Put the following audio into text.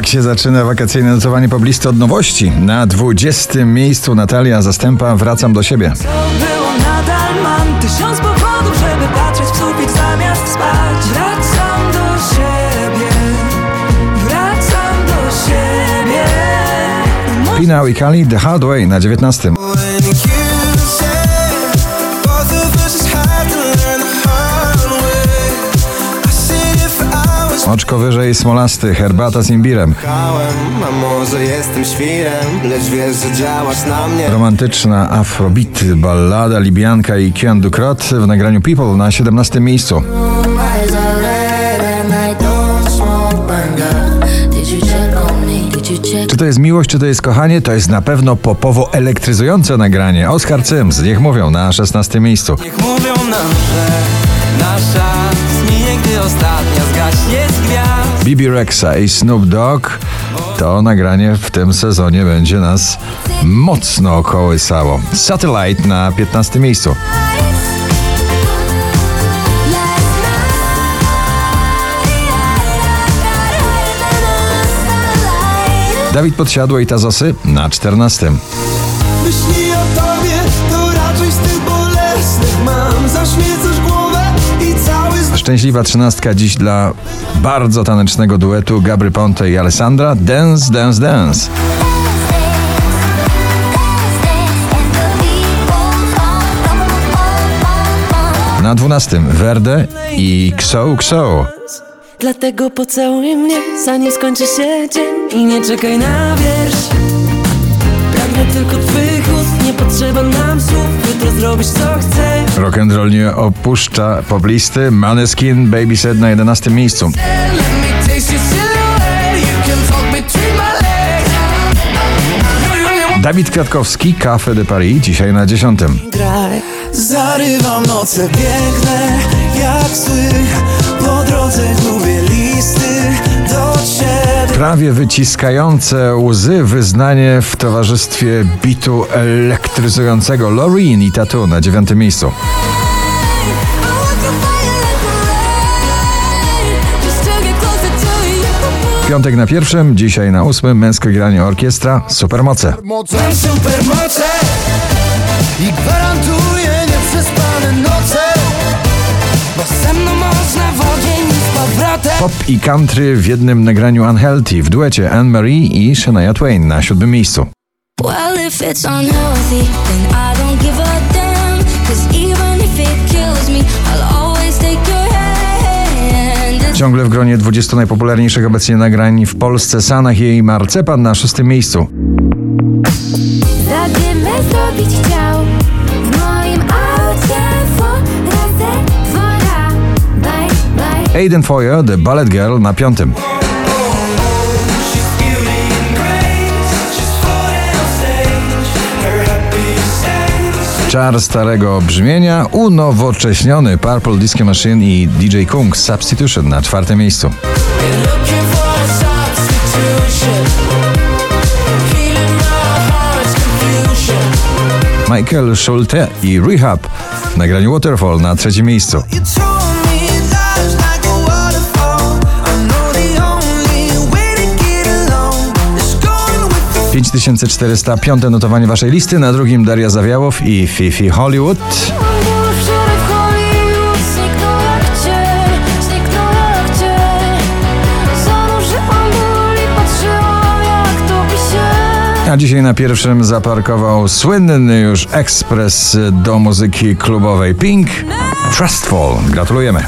Tak się zaczyna wakacyjne notowanie poblisty od nowości. Na 20 miejscu Natalia Zastępa Wracam do siebie. Co było nadal mam tysiąc powodów, żeby patrzeć w sufit zamiast spać Wracam do siebie, wracam do siebie i Kali The Hard Way na 19. Oczko wyżej Smolasty, Herbata z imbirem. Kałem, a może jestem świrem, lecz wiesz, że działasz na mnie. Romantyczna afrobeat, ballada Libianka i Kian Dukrot w nagraniu People na 17 miejscu. Czy to jest miłość, czy to jest kochanie? To jest na pewno popowo elektryzujące nagranie. Oskar Cyms, niech mówią, na 16 miejscu. Niech mówią nam, że nasza zmije, gdy ostatnia. Bibi Rexa i Snoop Dogg to nagranie w tym sezonie będzie nas mocno kołysało. Satellite na 15 miejscu. Dawid Podsiadło i Tazosy na 14. Myśli o tobie, to raczej z tych bolesnych mam. Zaśmiecasz Szczęśliwa trzynastka dziś dla bardzo tanecznego duetu Gabry Ponte i Alessandra Dance, Dance, Dance. Na 12 Verde i Xo Xo. Dlatego pocałuj mnie, zanim skończy się dzień I nie czekaj na wiersz Pragnę tylko twych ust, nie potrzeba nam słów Jutro zrobisz co chcę Rock'n'roll nie opuszcza poblisty Maneskin Babyset na 11 miejscu. Dawid Kwiatkowski Café de Paris dzisiaj na 10. Graj Zarywam noce piękne, jak sły. Po drodze gubię listy. Prawie wyciskające łzy wyznanie w towarzystwie bitu elektryzującego Loreen i Tattoo na 9 miejscu. Piątek na pierwszym, dzisiaj na ósmym męskie granie orkiestra Supermoce. Supermoce i gwarantuję nieprzespane noce. Bo ze mną można w Pop i country w jednym nagraniu Unhealthy w duecie Anne-Marie i Shania Twain na siódmym miejscu. Well, if it's unhealthy, then I don't give a damn. Cause even if it kills me, I'll always take your hand. Ciągle w gronie 20 najpopularniejszych obecnie nagrań w Polsce Sanach i Marcepan na szóstym miejscu. Aiden Foyer, The Ballet Girl na piątym. Czar starego brzmienia, unowocześniony Purple Disco Machine i DJ Kung Substitution na czwartym miejscu. Michael Schulte i Rehab nagraniu Waterfall na trzecim miejscu. 5400, piąte notowanie waszej listy, na drugim Daria Zawiałow i Fifi Hollywood. A dzisiaj na pierwszym zaparkował słynny już ekspres do muzyki klubowej Pink Trustful. Gratulujemy.